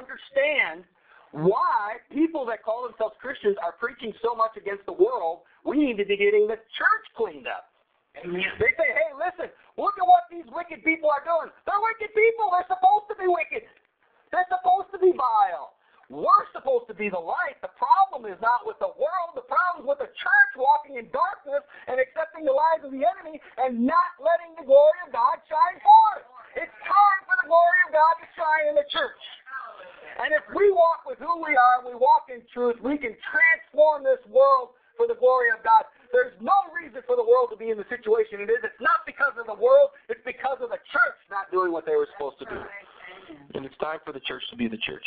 understand why people that call themselves Christians are preaching so much against the world. We need to be getting the church cleaned up. They say, hey, listen, look at what these wicked people are doing. They're wicked people. They're supposed to be wicked. They're supposed to be vile. We're supposed to be the light. The problem is not with the world. The problem is with the church walking in darkness and accepting the lies of the enemy and not letting the glory of God shine forth. It's time for the glory of God to shine in the church. And if we walk with who we are, we walk in truth, we can transform this world for the glory of God. There's no reason for the world to be in the situation it is. It's not because of the world, it's because of the church not doing what they were supposed to do. And it's time for the church to be the church.